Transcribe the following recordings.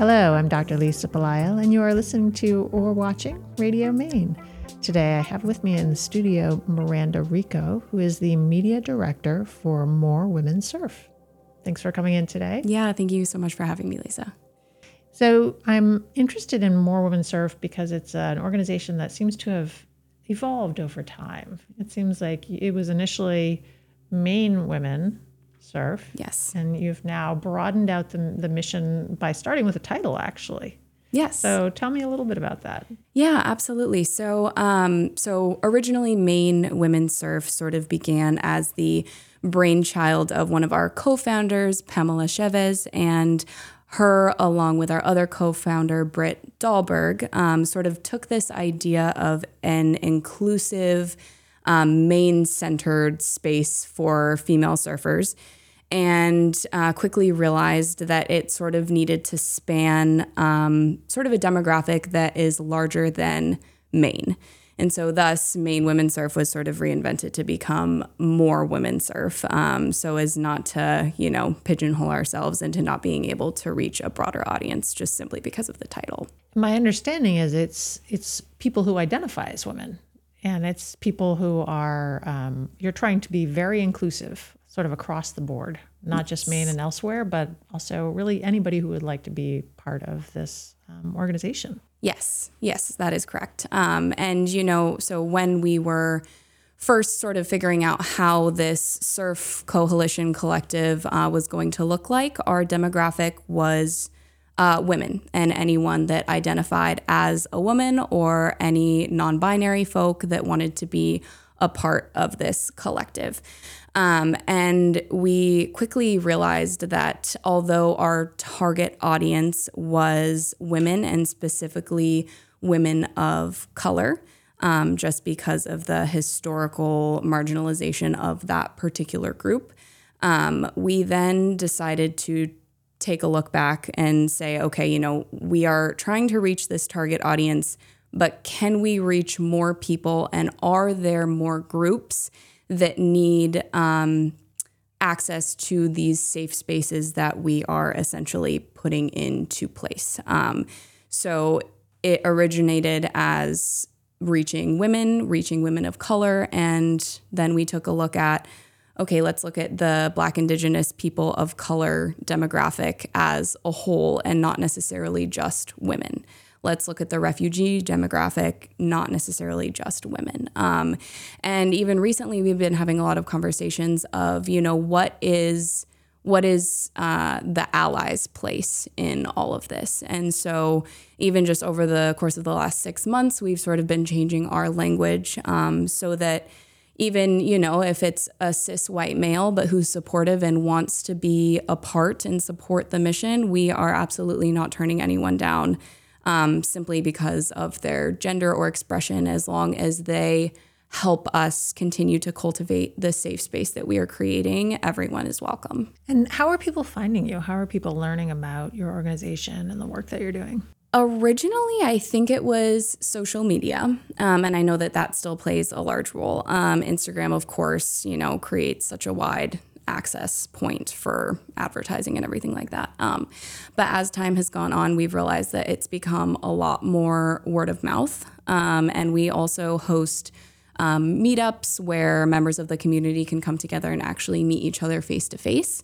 Hello, I'm Dr. Lisa Belisle, and you are listening to or watching Radio Maine. Today, I have with me in the studio Miranda Rico, who is the media director for More Women Surf. Thanks for coming in today. Yeah, thank you so much for having me, Lisa. So, I'm interested in More Women Surf because it's an organization that seems to have evolved over time. It seems like it was initially Maine women surf. Yes. And you've now broadened out the, the mission by starting with a title, actually. Yes. So tell me a little bit about that. Yeah, absolutely. So, um, so originally, Maine Women Surf sort of began as the brainchild of one of our co-founders, Pamela Chavez, and her, along with our other co-founder, Britt Dahlberg, um, sort of took this idea of an inclusive, um, Maine-centered space for female surfers and uh, quickly realized that it sort of needed to span um, sort of a demographic that is larger than Maine. And so, thus, Maine Women Surf was sort of reinvented to become more women surf, um, so as not to, you know, pigeonhole ourselves into not being able to reach a broader audience just simply because of the title. My understanding is it's it's people who identify as women, and it's people who are um, you're trying to be very inclusive sort of across the board, not just Maine and elsewhere, but also really anybody who would like to be part of this um, organization. Yes, yes, that is correct. Um, and, you know, so when we were first sort of figuring out how this surf coalition collective uh, was going to look like, our demographic was uh, women and anyone that identified as a woman or any non binary folk that wanted to be a part of this collective. Um, and we quickly realized that although our target audience was women and specifically women of color, um, just because of the historical marginalization of that particular group, um, we then decided to take a look back and say, okay, you know, we are trying to reach this target audience, but can we reach more people? And are there more groups that need um, access to these safe spaces that we are essentially putting into place. Um, so it originated as reaching women, reaching women of color, and then we took a look at okay, let's look at the Black, Indigenous people of color demographic as a whole and not necessarily just women let's look at the refugee demographic, not necessarily just women. Um, and even recently, we've been having a lot of conversations of, you know, what is what is uh, the allies' place in all of this? And so, even just over the course of the last six months, we've sort of been changing our language um, so that even you know if it's a cis white male but who's supportive and wants to be a part and support the mission we are absolutely not turning anyone down um, simply because of their gender or expression, as long as they help us continue to cultivate the safe space that we are creating, everyone is welcome. And how are people finding you? How are people learning about your organization and the work that you're doing? Originally, I think it was social media, um, and I know that that still plays a large role. Um, Instagram, of course, you know, creates such a wide access point for advertising and everything like that. Um, but as time has gone on, we've realized that it's become a lot more word of mouth. Um, and we also host um, meetups where members of the community can come together and actually meet each other face to face.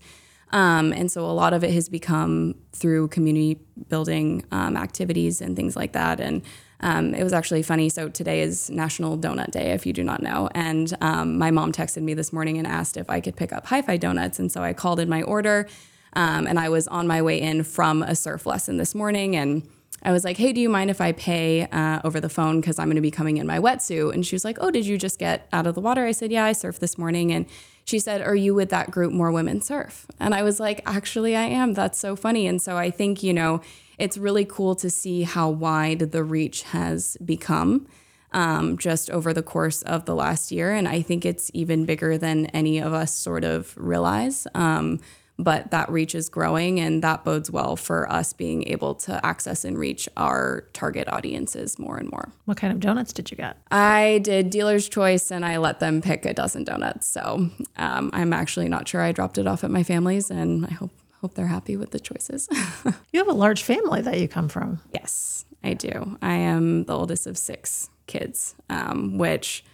And so a lot of it has become through community building um, activities and things like that. And um, it was actually funny. So today is National Donut Day, if you do not know. And um, my mom texted me this morning and asked if I could pick up Hi Fi Donuts. And so I called in my order. Um, and I was on my way in from a surf lesson this morning. And I was like, hey, do you mind if I pay uh, over the phone? Because I'm going to be coming in my wetsuit. And she was like, oh, did you just get out of the water? I said, yeah, I surfed this morning. And she said, Are you with that group, More Women Surf? And I was like, Actually, I am. That's so funny. And so I think, you know, it's really cool to see how wide the reach has become um, just over the course of the last year. And I think it's even bigger than any of us sort of realize. Um, but that reach is growing and that bodes well for us being able to access and reach our target audiences more and more. What kind of donuts did you get? I did dealer's choice and I let them pick a dozen donuts. So um, I'm actually not sure I dropped it off at my family's and I hope hope they're happy with the choices. you have a large family that you come from. yes, I do. I am the oldest of six kids, um, which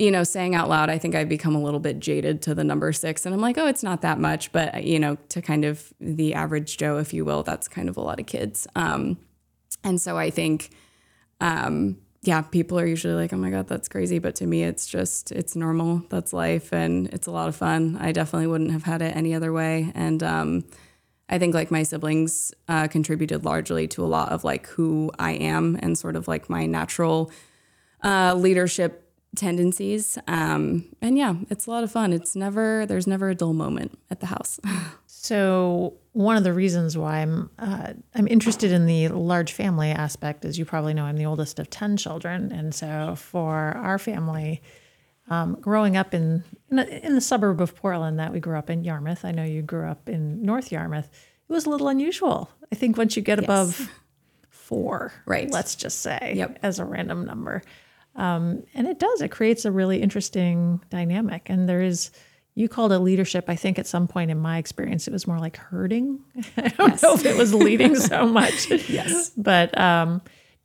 you know, saying out loud, I think I've become a little bit jaded to the number six. And I'm like, oh, it's not that much. But, you know, to kind of the average Joe, if you will, that's kind of a lot of kids. Um, and so I think, um, yeah, people are usually like, oh my God, that's crazy. But to me, it's just, it's normal. That's life. And it's a lot of fun. I definitely wouldn't have had it any other way. And, um, I think like my siblings uh, contributed largely to a lot of like who I am and sort of like my natural uh, leadership tendencies. Um, and yeah, it's a lot of fun. It's never, there's never a dull moment at the house. So one of the reasons why I'm uh, I'm interested in the large family aspect, as you probably know, I'm the oldest of ten children, and so for our family, um, growing up in in, a, in the suburb of Portland, that we grew up in Yarmouth. I know you grew up in North Yarmouth. It was a little unusual. I think once you get above four, Right. Let's just say, Yep. as a random number, um, and it does. It creates a really interesting dynamic. And there is, you called it leadership. I think at some point in my experience, it was more like herding. I don't know if it was leading so much. Yes. But um,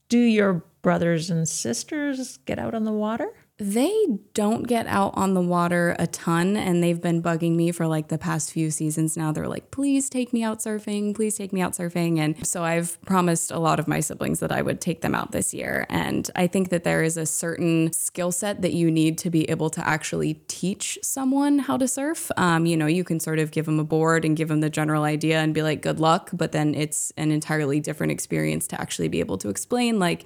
do your brothers and sisters get out on the water? They don't get out on the water a ton, and they've been bugging me for like the past few seasons now. They're like, please take me out surfing, please take me out surfing. And so I've promised a lot of my siblings that I would take them out this year. And I think that there is a certain skill set that you need to be able to actually teach someone how to surf. Um, you know, you can sort of give them a board and give them the general idea and be like, good luck. But then it's an entirely different experience to actually be able to explain, like,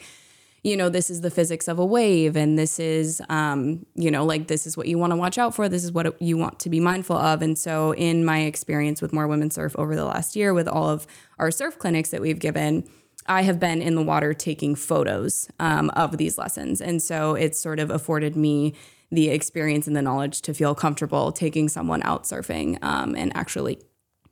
you know, this is the physics of a wave, and this is, um, you know, like this is what you want to watch out for. This is what you want to be mindful of. And so, in my experience with More Women Surf over the last year, with all of our surf clinics that we've given, I have been in the water taking photos um, of these lessons. And so, it's sort of afforded me the experience and the knowledge to feel comfortable taking someone out surfing um, and actually,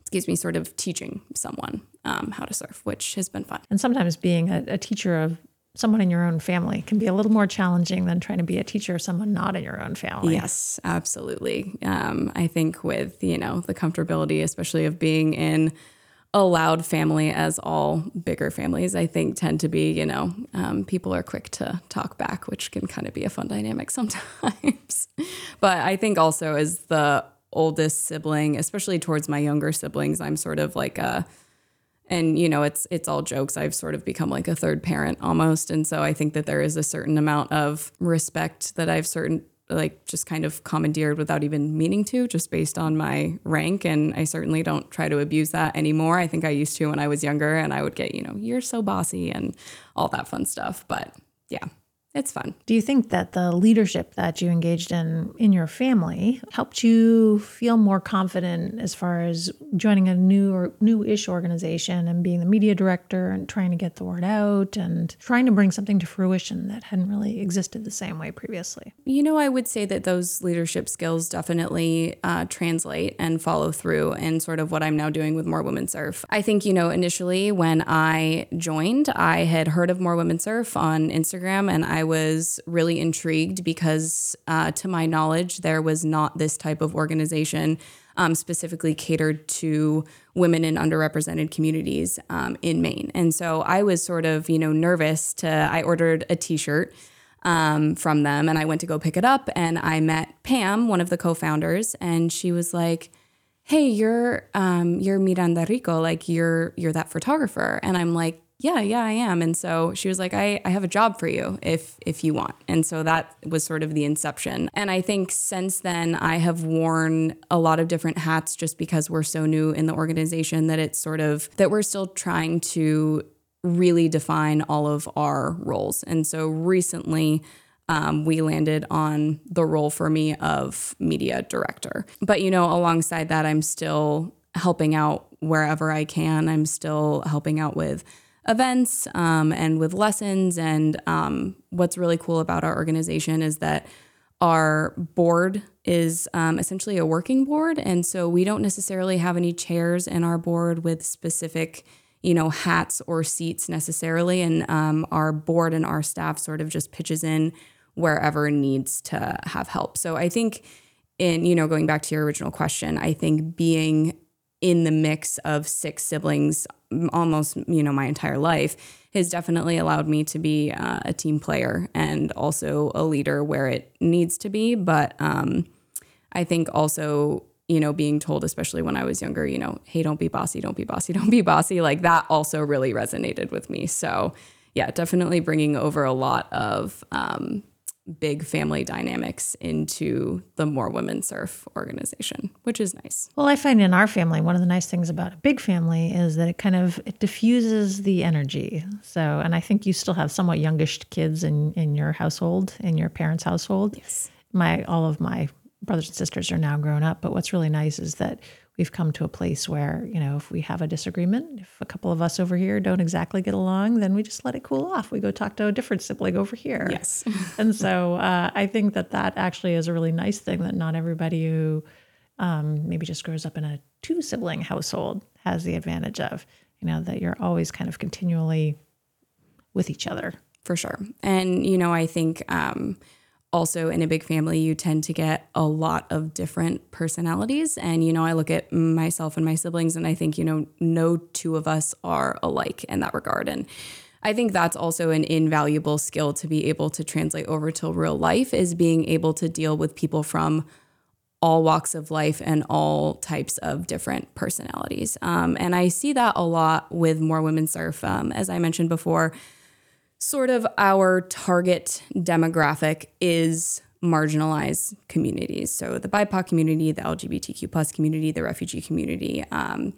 excuse me, sort of teaching someone um, how to surf, which has been fun. And sometimes being a, a teacher of someone in your own family can be a little more challenging than trying to be a teacher of someone not in your own family. Yes, absolutely. Um, I think with you know the comfortability, especially of being in a loud family, as all bigger families, I think tend to be. You know, um, people are quick to talk back, which can kind of be a fun dynamic sometimes. but I think also as the oldest sibling, especially towards my younger siblings, I'm sort of like a and you know it's it's all jokes. I've sort of become like a third parent almost. And so i think that there is a certain amount of respect that i've certain like just kind of commandeered without even meaning to just based on my rank. And i certainly don't try to abuse that anymore. I think i used to when i was younger and i would get you know you're so bossy and all that fun stuff. But yeah it's fun Do you think that the leadership that you engaged in in your family helped you feel more confident as far as joining a new or new-ish organization and being the media director and trying to get the word out and trying to bring something to fruition that hadn't really existed the same way previously? You know, I would say that those leadership skills definitely uh, translate and follow through in sort of what I'm now doing with More Women Surf. I think, you know, initially when I joined, I had heard of More Women Surf on Instagram and I was really intrigued because, uh, to my knowledge, there was not this type of organization. Um, specifically catered to women in underrepresented communities um, in Maine. And so I was sort of, you know, nervous to, I ordered a t shirt um, from them and I went to go pick it up and I met Pam, one of the co-founders, and she was like, "Hey, you're um, you're Miranda Rico, like you're you're that photographer." And I'm like, "Yeah, yeah, I am." And so she was like, "I I have a job for you if if you want." And so that was sort of the inception. And I think since then I have worn a lot of different hats just because we're so new in the organization that it's sort of that we're still trying to really define all of our roles. And so recently, um, we landed on the role for me of media director. But, you know, alongside that, I'm still helping out wherever I can. I'm still helping out with events um, and with lessons. And um, what's really cool about our organization is that our board is um, essentially a working board. And so we don't necessarily have any chairs in our board with specific you know, hats or seats necessarily. And um, our board and our staff sort of just pitches in wherever needs to have help. So I think, in, you know, going back to your original question, I think being in the mix of six siblings almost you know my entire life has definitely allowed me to be uh, a team player and also a leader where it needs to be. But um, i think also you know being told especially when i was younger you know hey don't be bossy don't be bossy don't be bossy like that also really resonated with me. So yeah definitely bringing over a lot of um, big family dynamics into the More Women Surf organization, which is nice. Well, I find in our family one of the nice things about a big family is that it kind of it diffuses the energy. So, and I think you still have somewhat youngish kids in in your household, in your parents' household. Yes. My all of my brothers and sisters are now grown up, but what's really nice is that we've come to a place where, you know, if we have a disagreement, if a couple of us over here don't exactly get along, then we just let it cool off. We go talk to a different sibling over here. Yes. and so uh, I think that that actually is a really nice thing that not everybody who um, maybe just grows up in a two sibling household has the advantage of, you know, that you're always kind of continually with each other. For sure. And, you know, I think, um, also in a big family you tend to get a lot of different personalities. And you know i look at myself and my siblings and i think you know no two of us are alike in that regard. And i think that's also an invaluable skill to be able to translate over to real life is being able to deal with people from all walks of life and all types of different personalities. Um, and i see that a lot with more women surf. Um, as i mentioned before sort of our target demographic is marginalized communities. So the BIPOC community, the LGBTQ plus community, the refugee community. Um,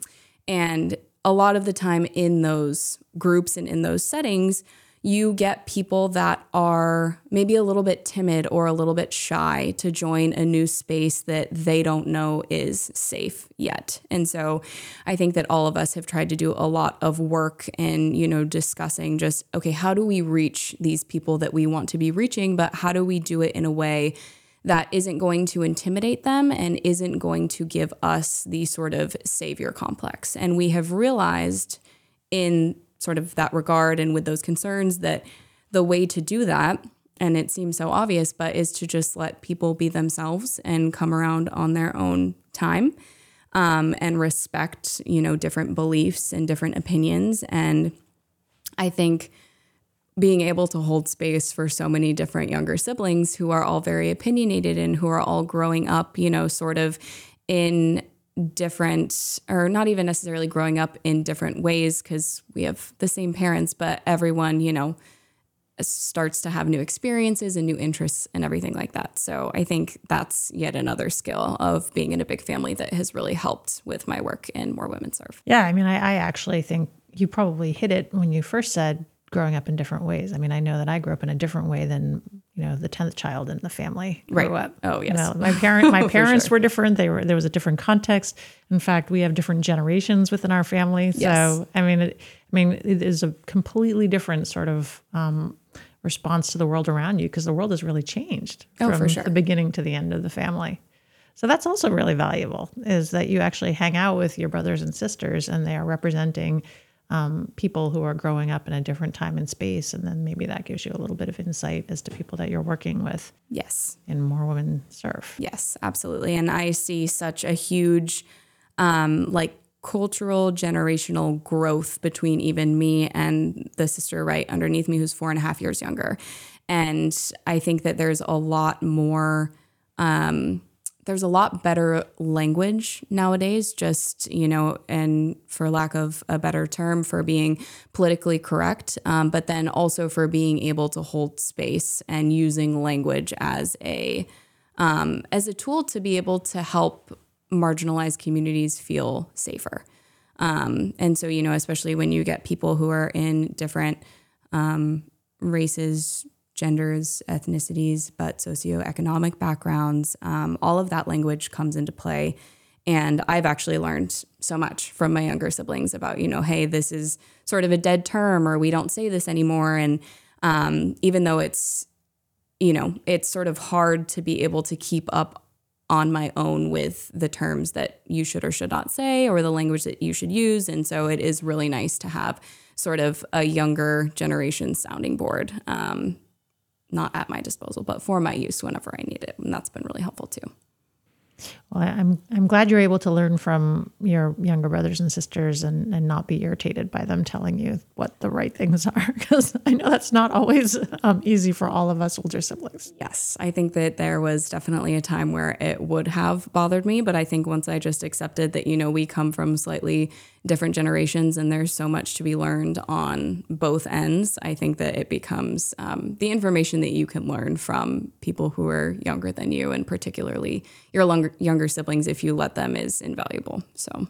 and a lot of the time in those groups and in those settings, you get people that are maybe a little bit timid or a little bit shy to join a new space that they don't know is safe yet. And so I think that all of us have tried to do a lot of work in, you know, discussing just, okay, how do we reach these people that we want to be reaching, but how do we do it in a way that isn't going to intimidate them and isn't going to give us the sort of savior complex. And we have realized in sort of that regard and with those concerns that the way to do that and it seems so obvious but is to just let people be themselves and come around on their own time um, and respect you know different beliefs and different opinions. And i think being able to hold space for so many different younger siblings who are all very opinionated and who are all growing up you know sort of in different or not even necessarily growing up in different ways because we have the same parents but everyone you know starts to have new experiences and new interests and everything like that. So i think that's yet another skill of being in a big family that has really helped with my work in more women surf. Yeah i mean i, I actually think you probably hit it when you first said growing up in different ways. I mean, I know that I grew up in a different way than you know the tenth child in the family grew right. up. Oh yes, you know, my parent my parents sure. were different. They were there was a different context. In fact, we have different generations within our family. So yes. I mean, it, I mean, it is a completely different sort of um, response to the world around you because the world has really changed oh, from sure. the beginning to the end of the family. So that's also really valuable is that you actually hang out with your brothers and sisters and they are representing um, people who are growing up in a different time and space. And then maybe that gives you a little bit of insight as to people that you're working with. Yes. And More Women Surf. Yes, absolutely. And I see such a huge, um, like, cultural generational growth between even me and the sister right underneath me who's four and a half years younger and i think that there's a lot more um, there's a lot better language nowadays, just, you know, and for lack of a better term, for being politically correct, um, but then also for being able to hold space and using language as a um, as a tool to be able to help marginalized communities feel safer. Um, and so, you know, especially when you get people who are in different um, races, genders, ethnicities, but socioeconomic backgrounds. Um, all of that language comes into play. And I've actually learned so much from my younger siblings about, you know, hey, this is sort of a dead term or we don't say this anymore. And um, even though it's, you know, it's sort of hard to be able to keep up on my own with the terms that you should or should not say or the language that you should use. And so it is really nice to have sort of a younger generation sounding board um, not at my disposal, but for my use whenever I need it. And that's been really helpful too. Well, I'm I'm glad you're able to learn from your younger brothers and sisters and, and not be irritated by them telling you what the right things are because I know that's not always um, easy for all of us older siblings. Yes, I think that there was definitely a time where it would have bothered me, but I think once I just accepted that, you know, we come from slightly different generations and there's so much to be learned on both ends, I think that it becomes um, the information that you can learn from people who are younger than you, and particularly your longer, younger siblings, if you let them, is invaluable. So,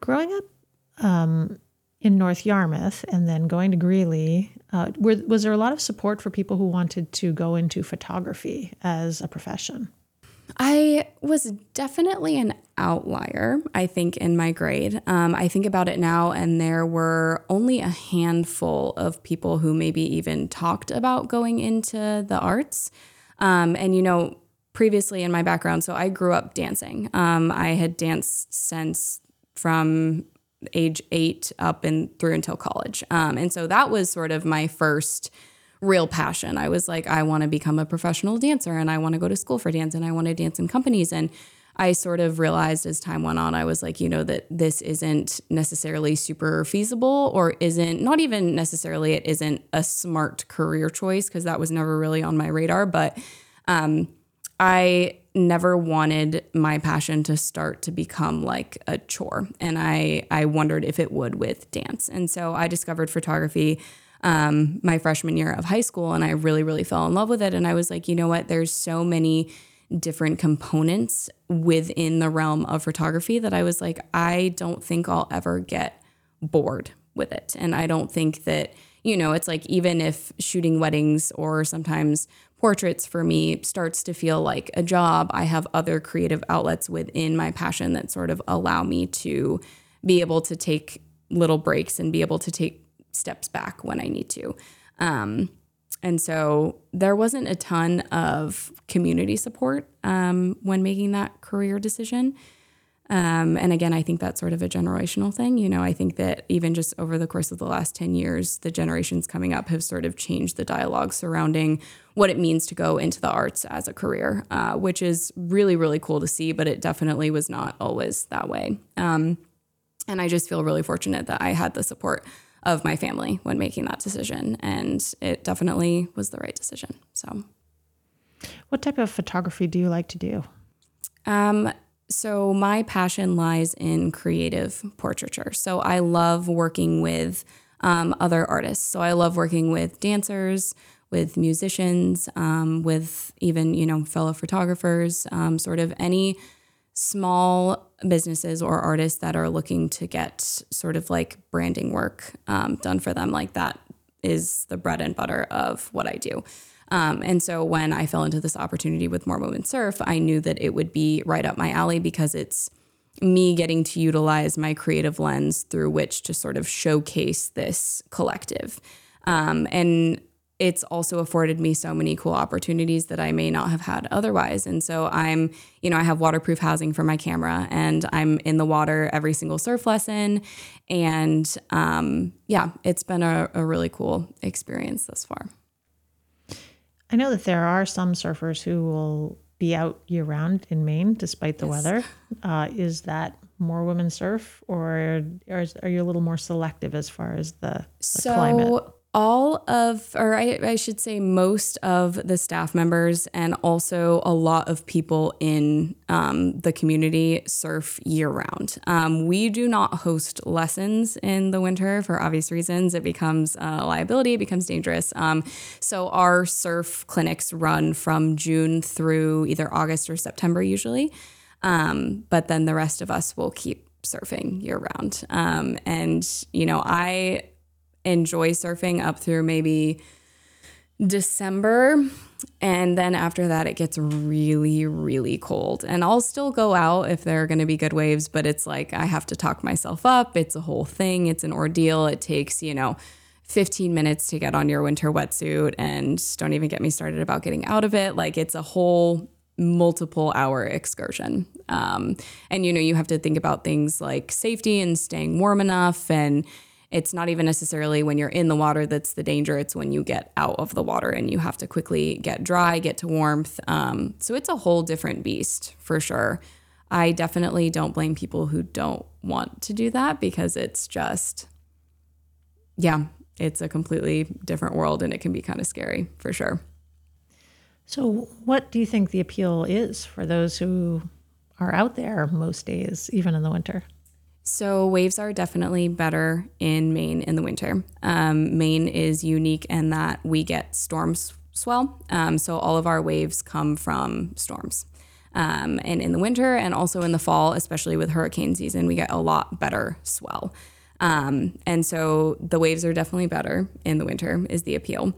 Growing up um, in North Yarmouth and then going to Greely, uh, were, was there a lot of support for people who wanted to go into photography as a profession? I was definitely an outlier, I think, in my grade. Um, I think about it now, and there were only a handful of people who maybe even talked about going into the arts. Um, and, you know, previously in my background, so I grew up dancing. Um, I had danced since from age eight up and through until college. Um, and so that was sort of my first real passion. I was like, I want to become a professional dancer and I want to go to school for dance and I want to dance in companies. And I sort of realized as time went on, I was like, you know, that this isn't necessarily super feasible or isn't, not even necessarily, it isn't a smart career choice because that was never really on my radar. But um, I never wanted my passion to start to become like a chore. And I, I wondered if it would with dance. And so I discovered photography um, my freshman year of high school and I really, really fell in love with it. And I was like, you know what? There's so many different components within the realm of photography that I was like, I don't think I'll ever get bored with it. And I don't think that, you know, it's like even if shooting weddings or sometimes portraits for me starts to feel like a job, I have other creative outlets within my passion that sort of allow me to be able to take little breaks and be able to take steps back when I need to. Um, and so there wasn't a ton of community support um, when making that career decision. Um, and again, I think that's sort of a generational thing. You know, I think that even just over the course of the last 10 years, the generations coming up have sort of changed the dialogue surrounding what it means to go into the arts as a career, uh, which is really, really cool to see, but it definitely was not always that way. Um, and I just feel really fortunate that I had the support of my family when making that decision. And it definitely was the right decision. So, What type of photography do you like to do? um, so my passion lies in creative portraiture. So I love working with um, other artists. So I love working with dancers, with musicians, um, with even you know fellow photographers, um, sort of any small businesses or artists that are looking to get sort of like branding work um, done for them. Like that is the bread and butter of what I do. Um, and so when I fell into this opportunity with More Women Surf, I knew that it would be right up my alley because it's me getting to utilize my creative lens through which to sort of showcase this collective. Um, and it's also afforded me so many cool opportunities that I may not have had otherwise. And so I'm, you know, I have waterproof housing for my camera and I'm in the water every single surf lesson. And um, yeah, it's been a, a really cool experience thus far. I know that there are some surfers who will be out year round in Maine despite the weather. Uh, is that more women surf, or, or is, are you a little more selective as far as the, the so climate? All of or I, I should say most of the staff members and also a lot of people in um, the community surf year round. Um, we do not host lessons in the winter for obvious reasons. It becomes a liability it becomes dangerous. Um, so our surf clinics run from june through either august or september usually. Um, but then the rest of us will keep surfing year round. Um, and you know i enjoy surfing up through maybe December. And then after that, it gets really, really cold. And I'll still go out if there are going to be good waves, but it's like I have to talk myself up. It's a whole thing, it's an ordeal. It takes, you know, 15 minutes to get on your winter wetsuit. And don't even get me started about getting out of it. Like it's a whole multiple hour excursion. Um, and, you know, you have to think about things like safety and staying warm enough and, it's not even necessarily when you're in the water that's the danger. It's when you get out of the water and you have to quickly get dry, get to warmth. Um, so it's a whole different beast for sure. I definitely don't blame people who don't want to do that because it's just, yeah, it's a completely different world and it can be kind of scary for sure. So, what do you think the appeal is for those who are out there most days, even in the winter? So, waves are definitely better in Maine in the winter. Um, Maine is unique in that we get storm swell. Um, so, all of our waves come from storms. Um, and in the winter and also in the fall, especially with hurricane season, we get a lot better swell. Um, and so the waves are definitely better in the winter, is the appeal.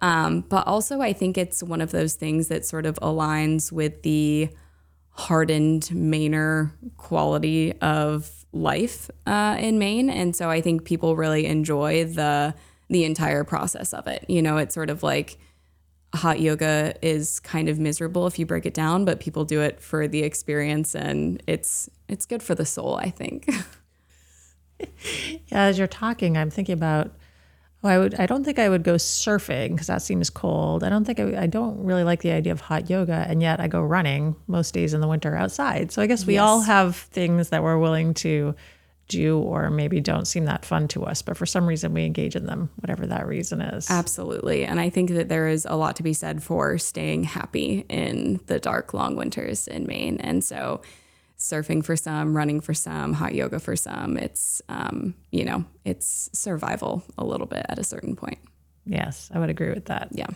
Um, but also, I think it's one of those things that sort of aligns with the hardened Mainer quality of life uh, in Maine. And so I think people really enjoy the the entire process of it. You know, it's sort of like hot yoga is kind of miserable if you break it down, but people do it for the experience and it's it's good for the soul, I think. yeah, as you're talking, I'm thinking about oh, I would I don't think I would go surfing because that seems cold. I don't think I, I don't really like the idea of hot yoga, and yet I go running most days in the winter outside. So I guess we yes. all have things that we're willing to do or maybe don't seem that fun to us, but for some reason we engage in them, whatever that reason is. Absolutely. And I think that there is a lot to be said for staying happy in the dark, long winters in Maine. And so surfing for some, running for some, hot yoga for some, it's, um, you know, it's survival a little bit at a certain point. Yes, I would agree with that. Yeah.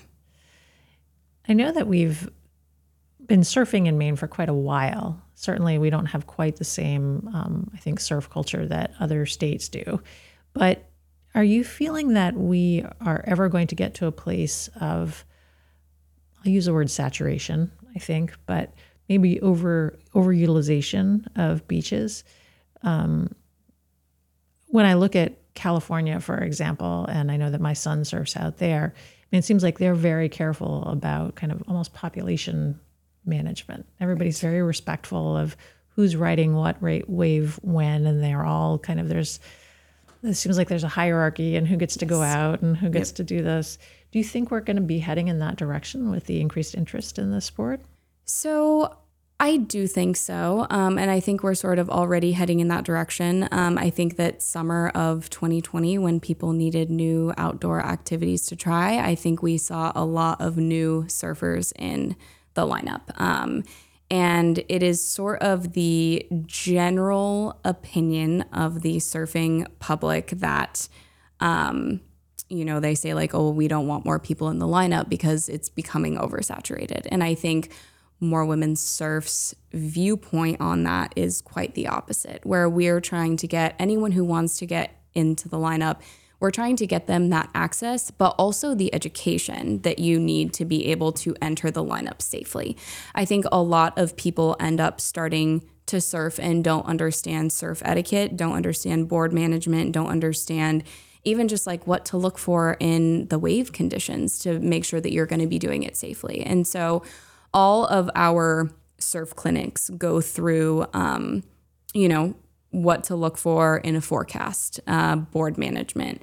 I know that we've been surfing in Maine for quite a while. Certainly, we don't have quite the same, um, I think, surf culture that other states do. But are you feeling that we are ever going to get to a place of, I'll use the word saturation, I think, but maybe over overutilization of beaches? Um, when I look at California, for example, and I know that my son surfs out there, I mean, it seems like they're very careful about kind of almost population management. Everybody's very respectful of who's riding what rate wave when, and they're all kind of there's. It seems like there's a hierarchy and who gets to go out and who gets yep. to do this. Do you think we're going to be heading in that direction with the increased interest in the sport? So I do think so. Um, and I think we're sort of already heading in that direction. Um, I think that summer of 2020, when people needed new outdoor activities to try, I think we saw a lot of new surfers in the lineup. Um, and it is sort of the general opinion of the surfing public that, um, you know, they say, like, oh, we don't want more people in the lineup because it's becoming oversaturated. And I think more women surfs viewpoint on that is quite the opposite, where we're trying to get anyone who wants to get into the lineup we're trying to get them that access, but also the education that you need to be able to enter the lineup safely. I think a lot of people end up starting to surf and don't understand surf etiquette, don't understand board management, don't understand even just like what to look for in the wave conditions to make sure that you're going to be doing it safely. And so all of our surf clinics go through, um, you know, what to look for in a forecast, uh, board management,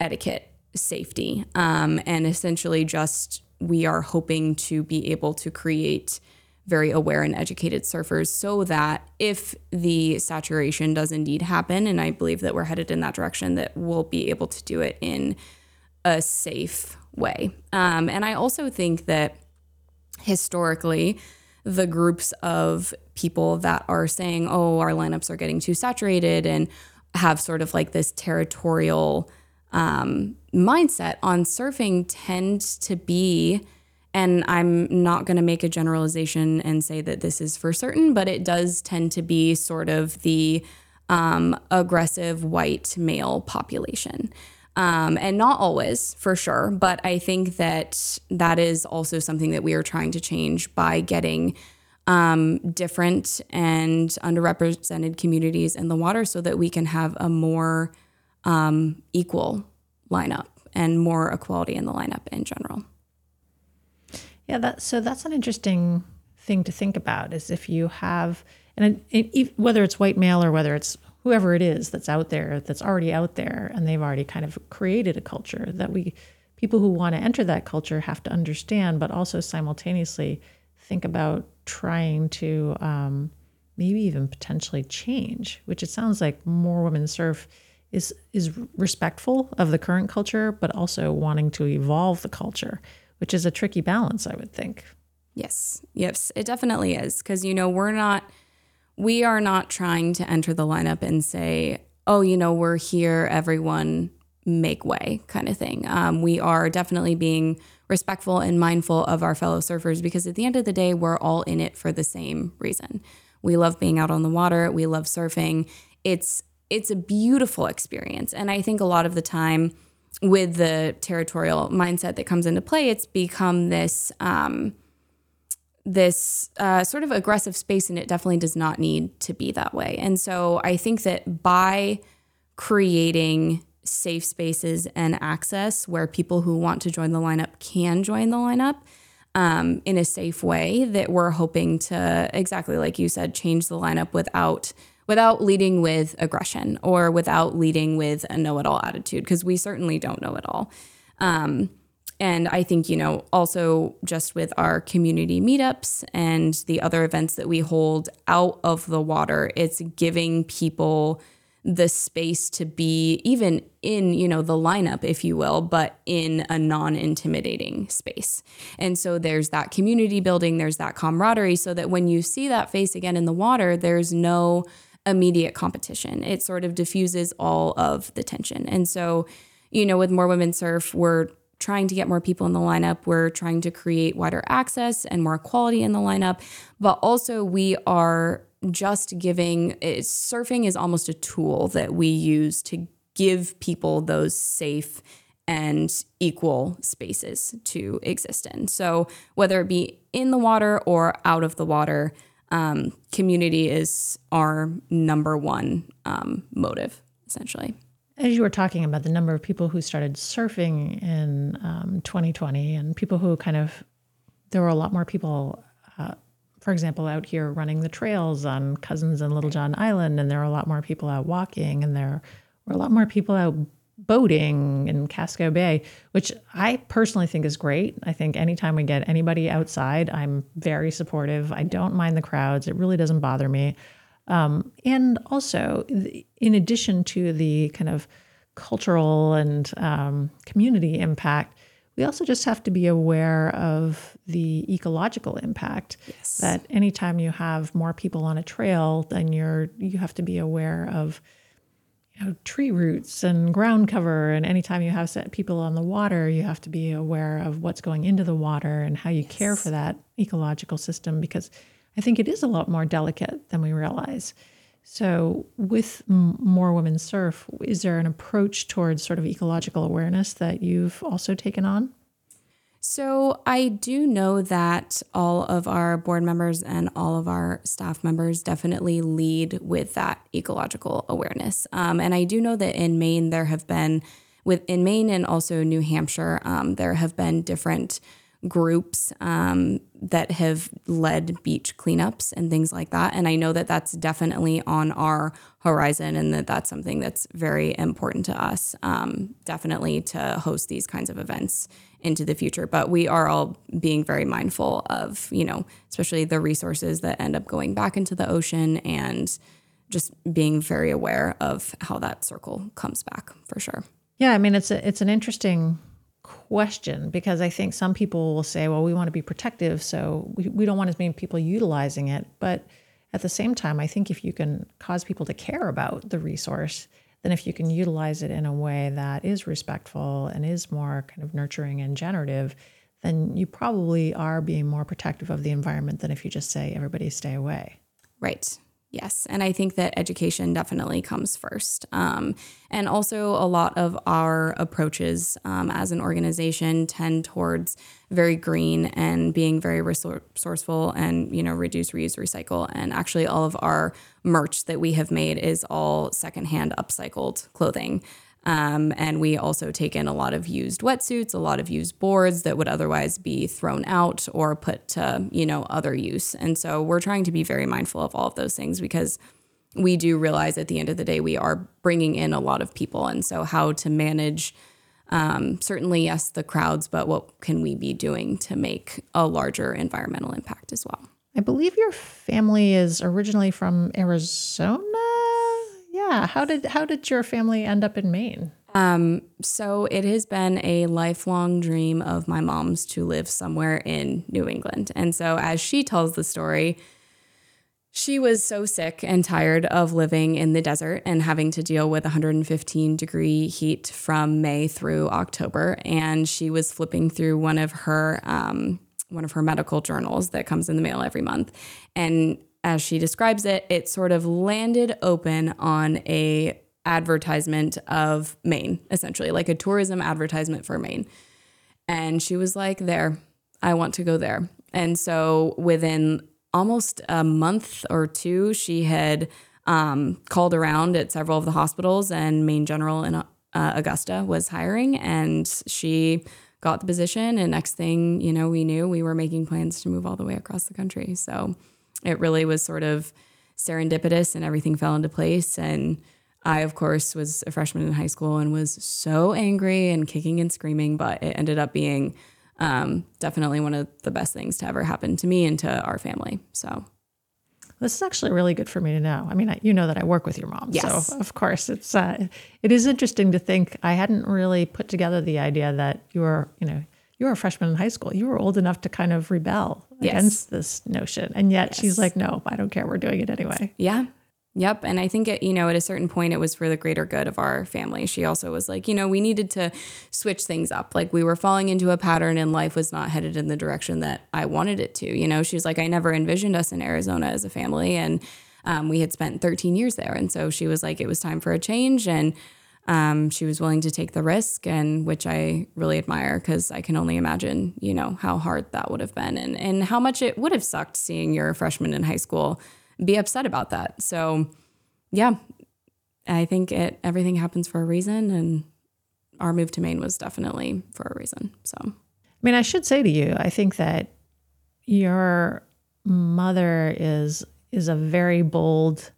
etiquette, safety, um, and essentially just we are hoping to be able to create very aware and educated surfers so that if the saturation does indeed happen, and I believe that we're headed in that direction, that we'll be able to do it in a safe way. Um, and I also think that historically, the groups of people that are saying, oh, our lineups are getting too saturated and have sort of like this territorial um, mindset on surfing tend to be, and I'm not going to make a generalization and say that this is for certain, but it does tend to be sort of the um, aggressive white male population. Um, and not always for sure, but I think that that is also something that we are trying to change by getting um, different and underrepresented communities in the water so that we can have a more um, equal lineup and more equality in the lineup in general. Yeah, that, so that's an interesting thing to think about is if you have, and whether it's white male or whether it's whoever it is that's out there, that's already out there, and they've already kind of created a culture that we people who want to enter that culture have to understand, but also simultaneously think about trying to um, maybe even potentially change. Which it sounds like more women surf is is respectful of the current culture, but also wanting to evolve the culture, which is a tricky balance, I would think. Yes, yes, it definitely is because you know we're not we are not trying to enter the lineup and say, oh, you know, we're here, everyone make way kind of thing. Um, we are definitely being respectful and mindful of our fellow surfers because at the end of the day, we're all in it for the same reason. We love being out on the water. We love surfing. It's it's a beautiful experience, and I think a lot of the time with the territorial mindset that comes into play, it's become this. Um, this uh, sort of aggressive space, and it definitely does not need to be that way. And so I think that by creating safe spaces and access where people who want to join the lineup can join the lineup um, in a safe way that we're hoping to exactly like you said change the lineup without without leading with aggression or without leading with a know-it-all attitude because we certainly don't know it all um, and i think you know also just with our community meetups and the other events that we hold out of the water it's giving people the space to be even in you know the lineup if you will but in a non-intimidating space. And so there's that community building there's that camaraderie so that when you see that face again in the water there's no immediate competition. It sort of diffuses all of the tension. And so you know with more women surf we're trying to get more people in the lineup we're trying to create wider access and more quality in the lineup but also we are just giving surfing is almost a tool that we use to give people those safe and equal spaces to exist in. So, whether it be in the water or out of the water, um, community is our number one um, motive, essentially. As you were talking about the number of people who started surfing in um, 2020 and people who kind of, there were a lot more people uh, for example, out here running the trails on Cousins and Littlejohn Island, and there are a lot more people out walking, and there were a lot more people out boating in Casco Bay, which I personally think is great. I think anytime we get anybody outside, I'm very supportive. I don't mind the crowds, it really doesn't bother me. Um, and also, in addition to the kind of cultural and um, community impact, we also just have to be aware of the ecological impact yes. that anytime you have more people on a trail then you're you have to be aware of you know tree roots and ground cover and anytime you have set people on the water you have to be aware of what's going into the water and how you yes. care for that ecological system because i think it is a lot more delicate than we realize so, with m- More Women Surf, is there an approach towards sort of ecological awareness that you've also taken on? So, I do know that all of our board members and all of our staff members definitely lead with that ecological awareness. Um, and I do know that in Maine, there have been, with in Maine and also New Hampshire, um, there have been different groups um, that have led beach cleanups and things like that. And I know that that's definitely on our horizon and that that's something that's very important to us, um, definitely to host these kinds of events into the future. But we are all being very mindful of, you know, especially the resources that end up going back into the ocean and just being very aware of how that circle comes back for sure. Yeah, I mean it's a, it's an interesting question because I think some people will say, well, we want to be protective, so we, we don't want as many people utilizing it. But at the same time, I think if you can cause people to care about the resource, then if you can utilize it in a way that is respectful and is more kind of nurturing and generative, then you probably are being more protective of the environment than if you just say everybody stay away. Right. Yes. And I think that education definitely comes first. Um, and also, a lot of our approaches um, as an organization tend towards very green and being very resourceful and, you know, reduce, reuse, recycle. And actually, all of our merch that we have made is all secondhand upcycled clothing. Um, and we also take in a lot of used wetsuits, a lot of used boards that would otherwise be thrown out or put to, you know, other use. And so we're trying to be very mindful of all of those things because we do realize at the end of the day we are bringing in a lot of people, and so how to manage. Um, certainly, yes, the crowds, but what can we be doing to make a larger environmental impact as well? I believe your family is originally from Arizona. Yeah. How did how did your family end up in Maine? Um, so it has been a lifelong dream of my mom's to live somewhere in New England. And so as she tells the story, she was so sick and tired of living in the desert and having to deal with 115 degree heat from May through October. And she was flipping through one of her um, one of her medical journals that comes in the mail every month. And as she describes it, it sort of landed open on a advertisement of Maine, essentially, like a tourism advertisement for Maine. And she was like, There, I want to go there. And so within almost a month or two, she had um, called around at several of the hospitals, and Maine General in uh, Augusta was hiring, and she got the position. And next thing you know, we knew we were making plans to move all the way across the country. So it really was sort of serendipitous, and everything fell into place. And I, of course, was a freshman in high school and was so angry and kicking and screaming, but it ended up being um, definitely one of the best things to ever happen to me and to our family. So. This is actually really good for me to know. I mean, I, you know that I work with your mom, yes. so of course it's uh, it is interesting to think. I hadn't really put together the idea that you were, you know, you were a freshman in high school. You were old enough to kind of rebel yes. against this notion, and yet yes. she's like, "No, I don't care. We're doing it anyway." Yeah, Yep. And I think, it, you know, at a certain point, it was for the greater good of our family. She also was like, you know, we needed to switch things up. Like we were falling into a pattern and life was not headed in the direction that I wanted it to. You know, she's like, I never envisioned us in Arizona as a family. And um, we had spent 13 years there. And so she was like, it was time for a change. And um, she was willing to take the risk, and which I really admire because I can only imagine, you know, how hard that would have been and, and how much it would have sucked seeing your freshman in high school be upset about that. So, yeah, I think it everything happens for a reason, and our move to Maine was definitely for a reason. So, I mean, I should say to you, I think that your mother is is a very bold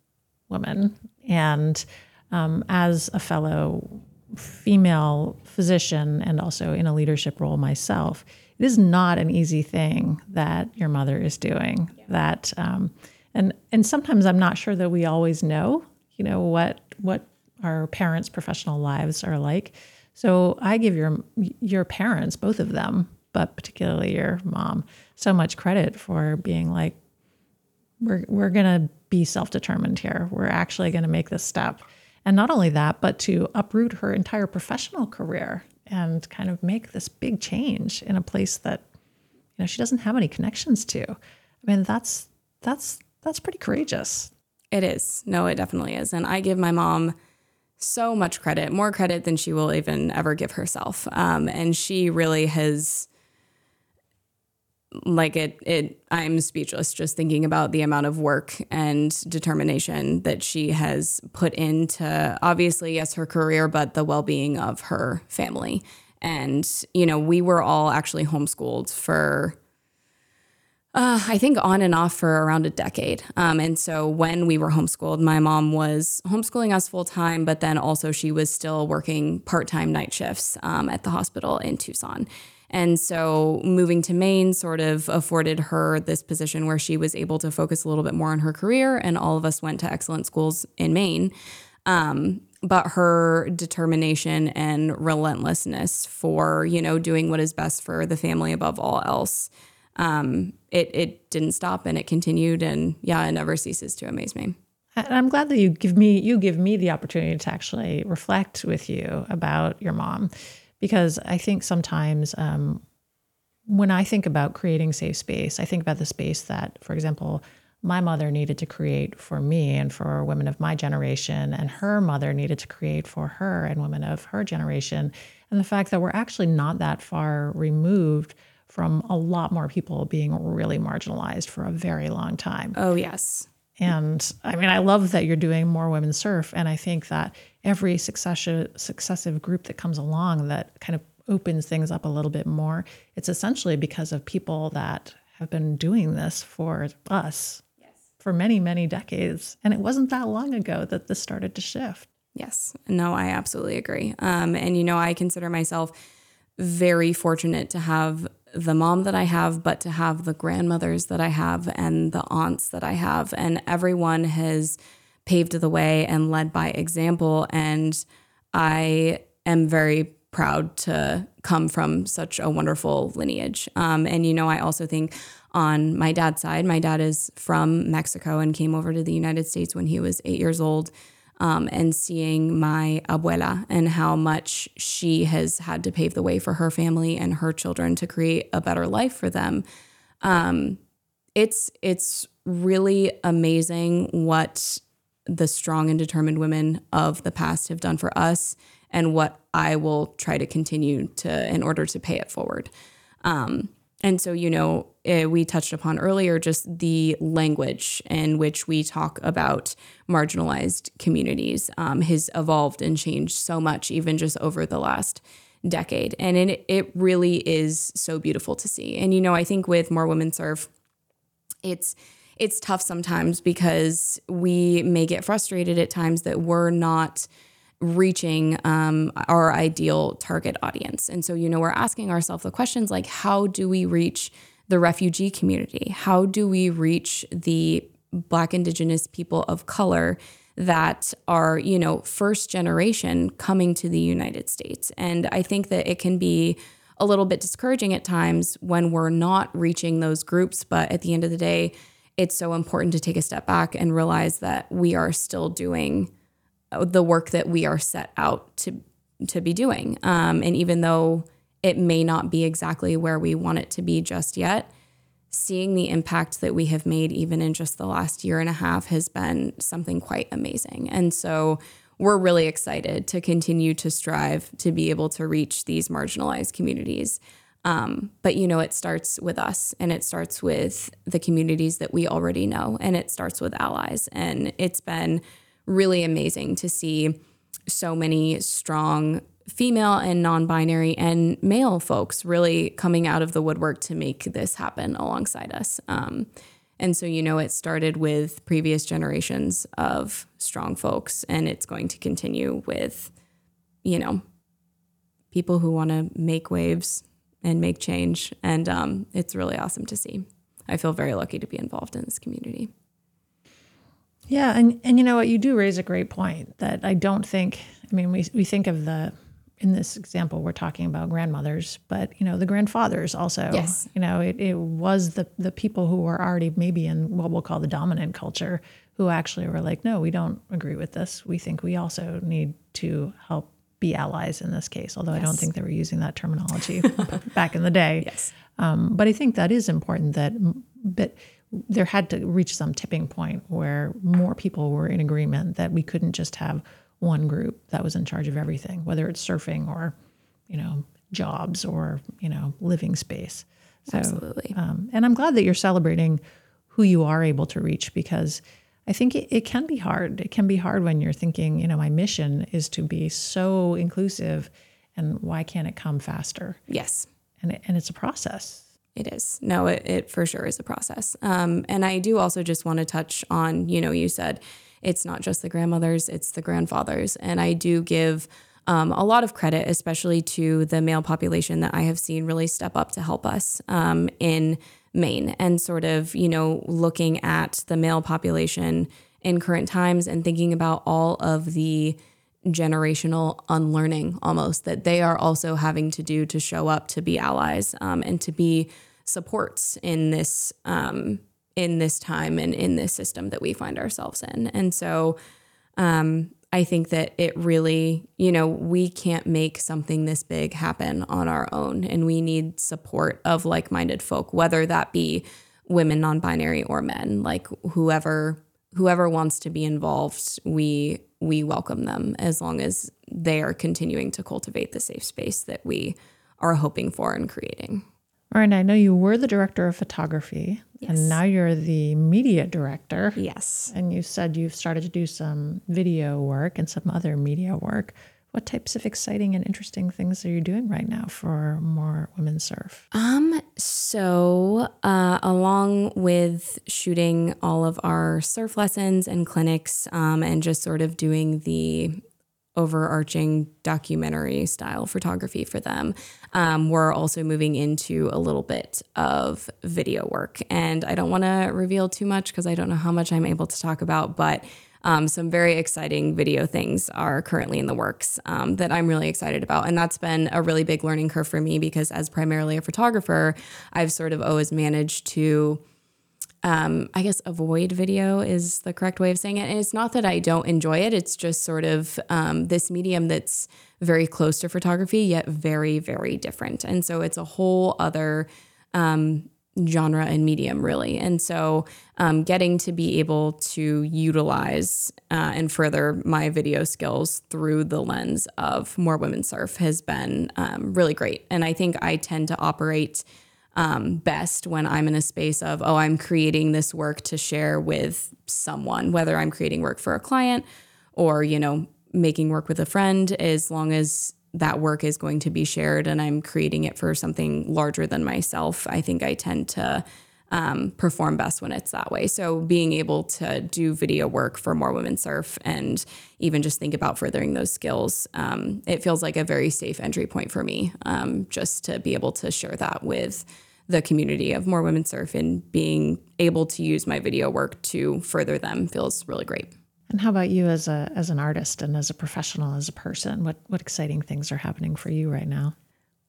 woman, and um, as a fellow female physician and also in a leadership role myself, it is not an easy thing that your mother is doing. Yeah. That um, and and sometimes I'm not sure that we always know, you know, what what our parents' professional lives are like. So I give your your parents, both of them, but particularly your mom, so much credit for being like, we're we're gonna be self determined here. We're actually gonna make this step, and not only that, but to uproot her entire professional career and kind of make this big change in a place that you know she doesn't have any connections to. I mean, that's that's that's pretty courageous. It is. No, it definitely is. And I give my mom so much credit, more credit than she will even ever give herself. Um, and she really has like it it I'm speechless just thinking about the amount of work and determination that she has put into obviously yes her career but the well-being of her family. And you know, we were all actually homeschooled for uh, I think on and off for around a decade. Um, and so when we were homeschooled, my mom was homeschooling us full time, but then also she was still working part time night shifts um, at the hospital in Tucson. And so moving to Maine sort of afforded her this position where she was able to focus a little bit more on her career. And all of us went to excellent schools in Maine. Um, but her determination and relentlessness for, you know, doing what is best for the family above all else um, it it didn't stop and it continued and yeah, it never ceases to amaze me. And I'm glad that you give me you give me the opportunity to actually reflect with you about your mom, because I think sometimes um, when I think about creating safe space, I think about the space that, for example, my mother needed to create for me and for women of my generation, and her mother needed to create for her and women of her generation, and the fact that we're actually not that far removed from a lot more people being really marginalized for a very long time. Oh, yes. And I mean, I love that you're doing more women surf. And I think that every successive, successive group that comes along that kind of opens things up a little bit more, it's essentially because of people that have been doing this for us yes. for many, many decades. And it wasn't that long ago that this started to shift. Yes. No, I absolutely agree. Um, and, you know, I consider myself very fortunate to have the mom that I have, but to have the grandmothers that I have and the aunts that I have. And everyone has paved the way and led by example. And I am very proud to come from such a wonderful lineage. Um, and, you know, I also think on my dad's side, my dad is from Mexico and came over to the United States when he was eight years old um, and seeing my abuela and how much she has had to pave the way for her family and her children to create a better life for them. Um, it's it's really amazing what the strong and determined women of the past have done for us and what I will try to continue to in order to pay it forward. Um, and so, you know, eh, we touched upon earlier just the language in which we talk about marginalized communities um, has evolved and changed so much, even just over the last decade. And it, it really is so beautiful to see. And, you know, I think with More Women Surf, it's it's tough sometimes because we may get frustrated at times that we're not reaching um, our ideal target audience. And so, you know, we're asking ourselves the questions like, how do we reach the refugee community? How do we reach the Black, Indigenous people of color that are, you know, first generation coming to the United States? And I think that it can be a little bit discouraging at times when we're not reaching those groups. But at the end of the day, it's so important to take a step back and realize that we are still doing the work that we are set out to to be doing. Um, and even though it may not be exactly where we want it to be just yet, seeing the impact that we have made even in just the last year and a half has been something quite amazing. And so we're really excited to continue to strive to be able to reach these marginalized communities. Um, but you know, it starts with us and it starts with the communities that we already know and it starts with allies. And it's been really amazing to see so many strong female and non binary and male folks really coming out of the woodwork to make this happen alongside us. Um, and so, you know, it started with previous generations of strong folks, and it's going to continue with, you know, people who want to make waves and make change. And um, it's really awesome to see. I feel very lucky to be involved in this community. Yeah, and and you know what, you do raise a great point that I don't think. I mean, we we think of the in this example we're talking about grandmothers, but you know the grandfathers also. Yes. You know, it, it was the the people who were already maybe in what we'll call the dominant culture who actually were like, no, we don't agree with this. We think we also need to help be allies in this case. Although yes. I don't think they were using that terminology back in the day. Yes. Um, but I think that is important that but there had to reach some tipping point where more people were in agreement that we couldn't just have one group that was in charge of everything, whether it's surfing or, you know, jobs or you know, living space. So, Absolutely. Um, and I'm glad that you're celebrating who you are able to reach because I think it, it can be hard. It can be hard when you're thinking, you know, my mission is to be so inclusive, and why can't it come faster? Yes. And it, and it's a process. It is. No, it, it for sure is a process. Um, and I do also just want to touch on, you know, you said it's not just the grandmothers, it's the grandfathers. And I do give um, a lot of credit, especially to the male population that I have seen really step up to help us um, in Maine and sort of, you know, looking at the male population in current times and thinking about all of the generational unlearning almost that they are also having to do to show up to be allies um, and to be supports in this um, in this time and in this system that we find ourselves in. And so um, I think that it really, you know, we can't make something this big happen on our own, and we need support of like minded folk, whether that be women, non binary, or men, like whoever whoever wants to be involved we we welcome them as long as they are continuing to cultivate the safe space that we are hoping for and creating all right, and I know you were the director of photography, yes. and now you're the media director. Yes. And you said you've started to do some video work and some other media work. what types of exciting and interesting things are you doing right now for more women surf? Um, so uh, along with shooting all of our surf lessons and clinics, um, and just sort of doing the overarching documentary style photography for them. Um, we're also moving into a little bit of video work. And I don't want to reveal too much because I don't know how much I'm able to talk about, but um, some very exciting video things are currently in the works um, that I'm really excited about. And that's been a really big learning curve for me because, as primarily a photographer, I've sort of always managed to. Um, I guess avoid video is the correct way of saying it. And it's not that I don't enjoy it, it's just sort of um, this medium that's very close to photography, yet very, very different. And so it's a whole other um, genre and medium, really. And so, um, getting to be able to utilize uh, and further my video skills through the lens of more women surf has been um, really great. And I think I tend to operate um, best when I'm in a space of, oh, I'm creating this work to share with someone, whether I'm creating work for a client or, you know, making work with a friend, as long as that work is going to be shared and I'm creating it for something larger than myself, I think I tend to um, perform best when it's that way. So being able to do video work for more women surf and even just think about furthering those skills, um, it feels like a very safe entry point for me um, just to be able to share that with the community of more women surf and being able to use my video work to further them feels really great. And how about you as a as an artist and as a professional, as a person? What what exciting things are happening for you right now?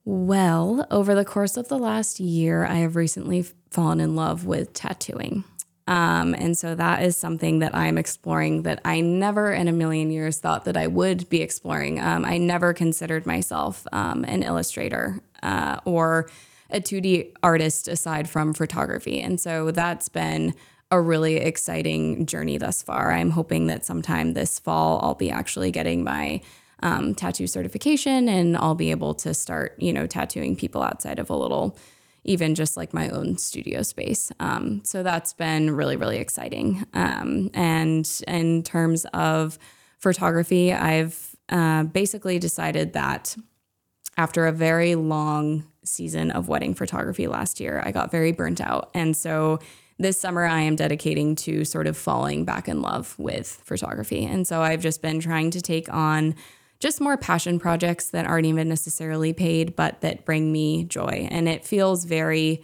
Well, over the course of the last year, I have recently fallen in love with tattooing. Um, and so that is something that I'm exploring that I never in a million years thought that I would be exploring. Um, I never considered myself um, an illustrator uh, or a 2D artist aside from photography. And so that's been a really exciting journey thus far. I'm hoping that sometime this fall I'll be actually getting my um, tattoo certification and I'll be able to start, you know, tattooing people outside of a little, even just like my own studio space. Um, so that's been really, really exciting. Um, and in terms of photography, I've uh, basically decided that after a very long season of wedding photography last year, I got very burnt out. And so this summer I am dedicating to sort of falling back in love with photography. And so I've just been trying to take on just more passion projects that aren't even necessarily paid, but that bring me joy. And it feels very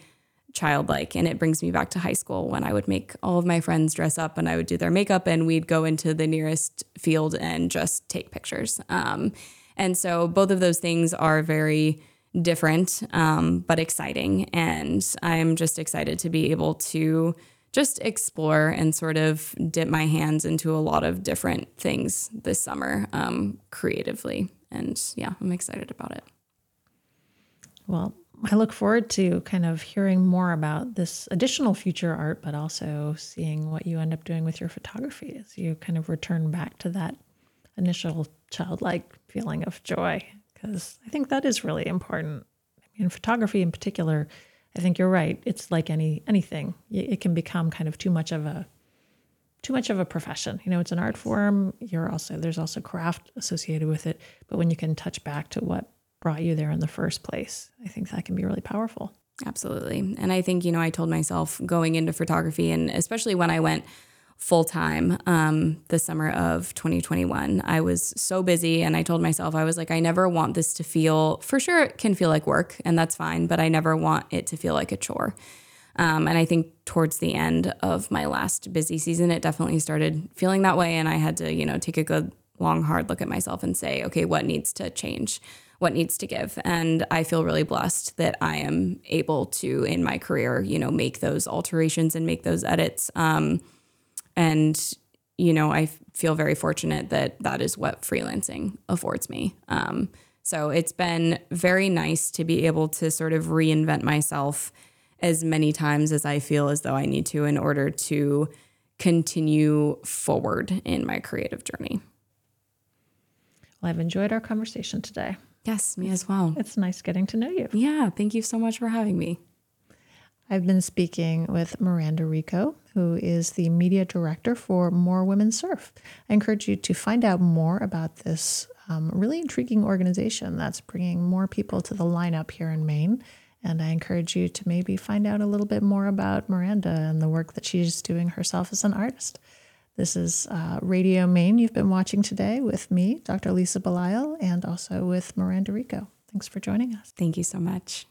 childlike. And it brings me back to high school when I would make all of my friends dress up and I would do their makeup and we'd go into the nearest field and just take pictures. Um, and so both of those things are very different, um, but exciting. And I'm just excited to be able to just explore and sort of dip my hands into a lot of different things this summer um, creatively. And yeah, I'm excited about it. Well, I look forward to kind of hearing more about this additional future art, but also seeing what you end up doing with your photography as you kind of return back to that initial childlike feeling of joy because I think that is really important. I mean, photography in particular, I think you're right. It's like any anything; it can become kind of too much of a too much of a profession. You know, it's an art form. You're also there's also craft associated with it, but when you can touch back to what brought you there in the first place, I think that can be really powerful. Absolutely. And I think, you know, I told myself going into photography and especially when I went full time um, the summer of 2021. I was so busy, and I told myself, I was like, I never want this to feel, for sure, it can feel like work, and that's fine, but I never want it to feel like a chore. Um, and I think towards the end of my last busy season, it definitely started feeling that way. And I had to, you know, take a good, long, hard look at myself and say, okay, what needs to change? What needs to give? And I feel really blessed that I am able to, in my career, you know, make those alterations and make those edits. Um, and, you know, I feel very fortunate that that is what freelancing affords me. Um, so it's been very nice to be able to sort of reinvent myself as many times as I feel as though I need to in order to continue forward in my creative journey. Well, I've enjoyed our conversation today. Yes, me as well. It's nice getting to know you. Yeah, thank you so much for having me. I've been speaking with Miranda Rico, who is the media director for More Women Surf. I encourage you to find out more about this um, really intriguing organization that's bringing more people to the lineup here in Maine. And I encourage you to maybe find out a little bit more about Miranda and the work that she's doing herself as an artist. This is uh, Radio Maine you've been watching today with me, Dr. Lisa Belisle, and also with Miranda Rico. Thanks for joining us. Thank you so much.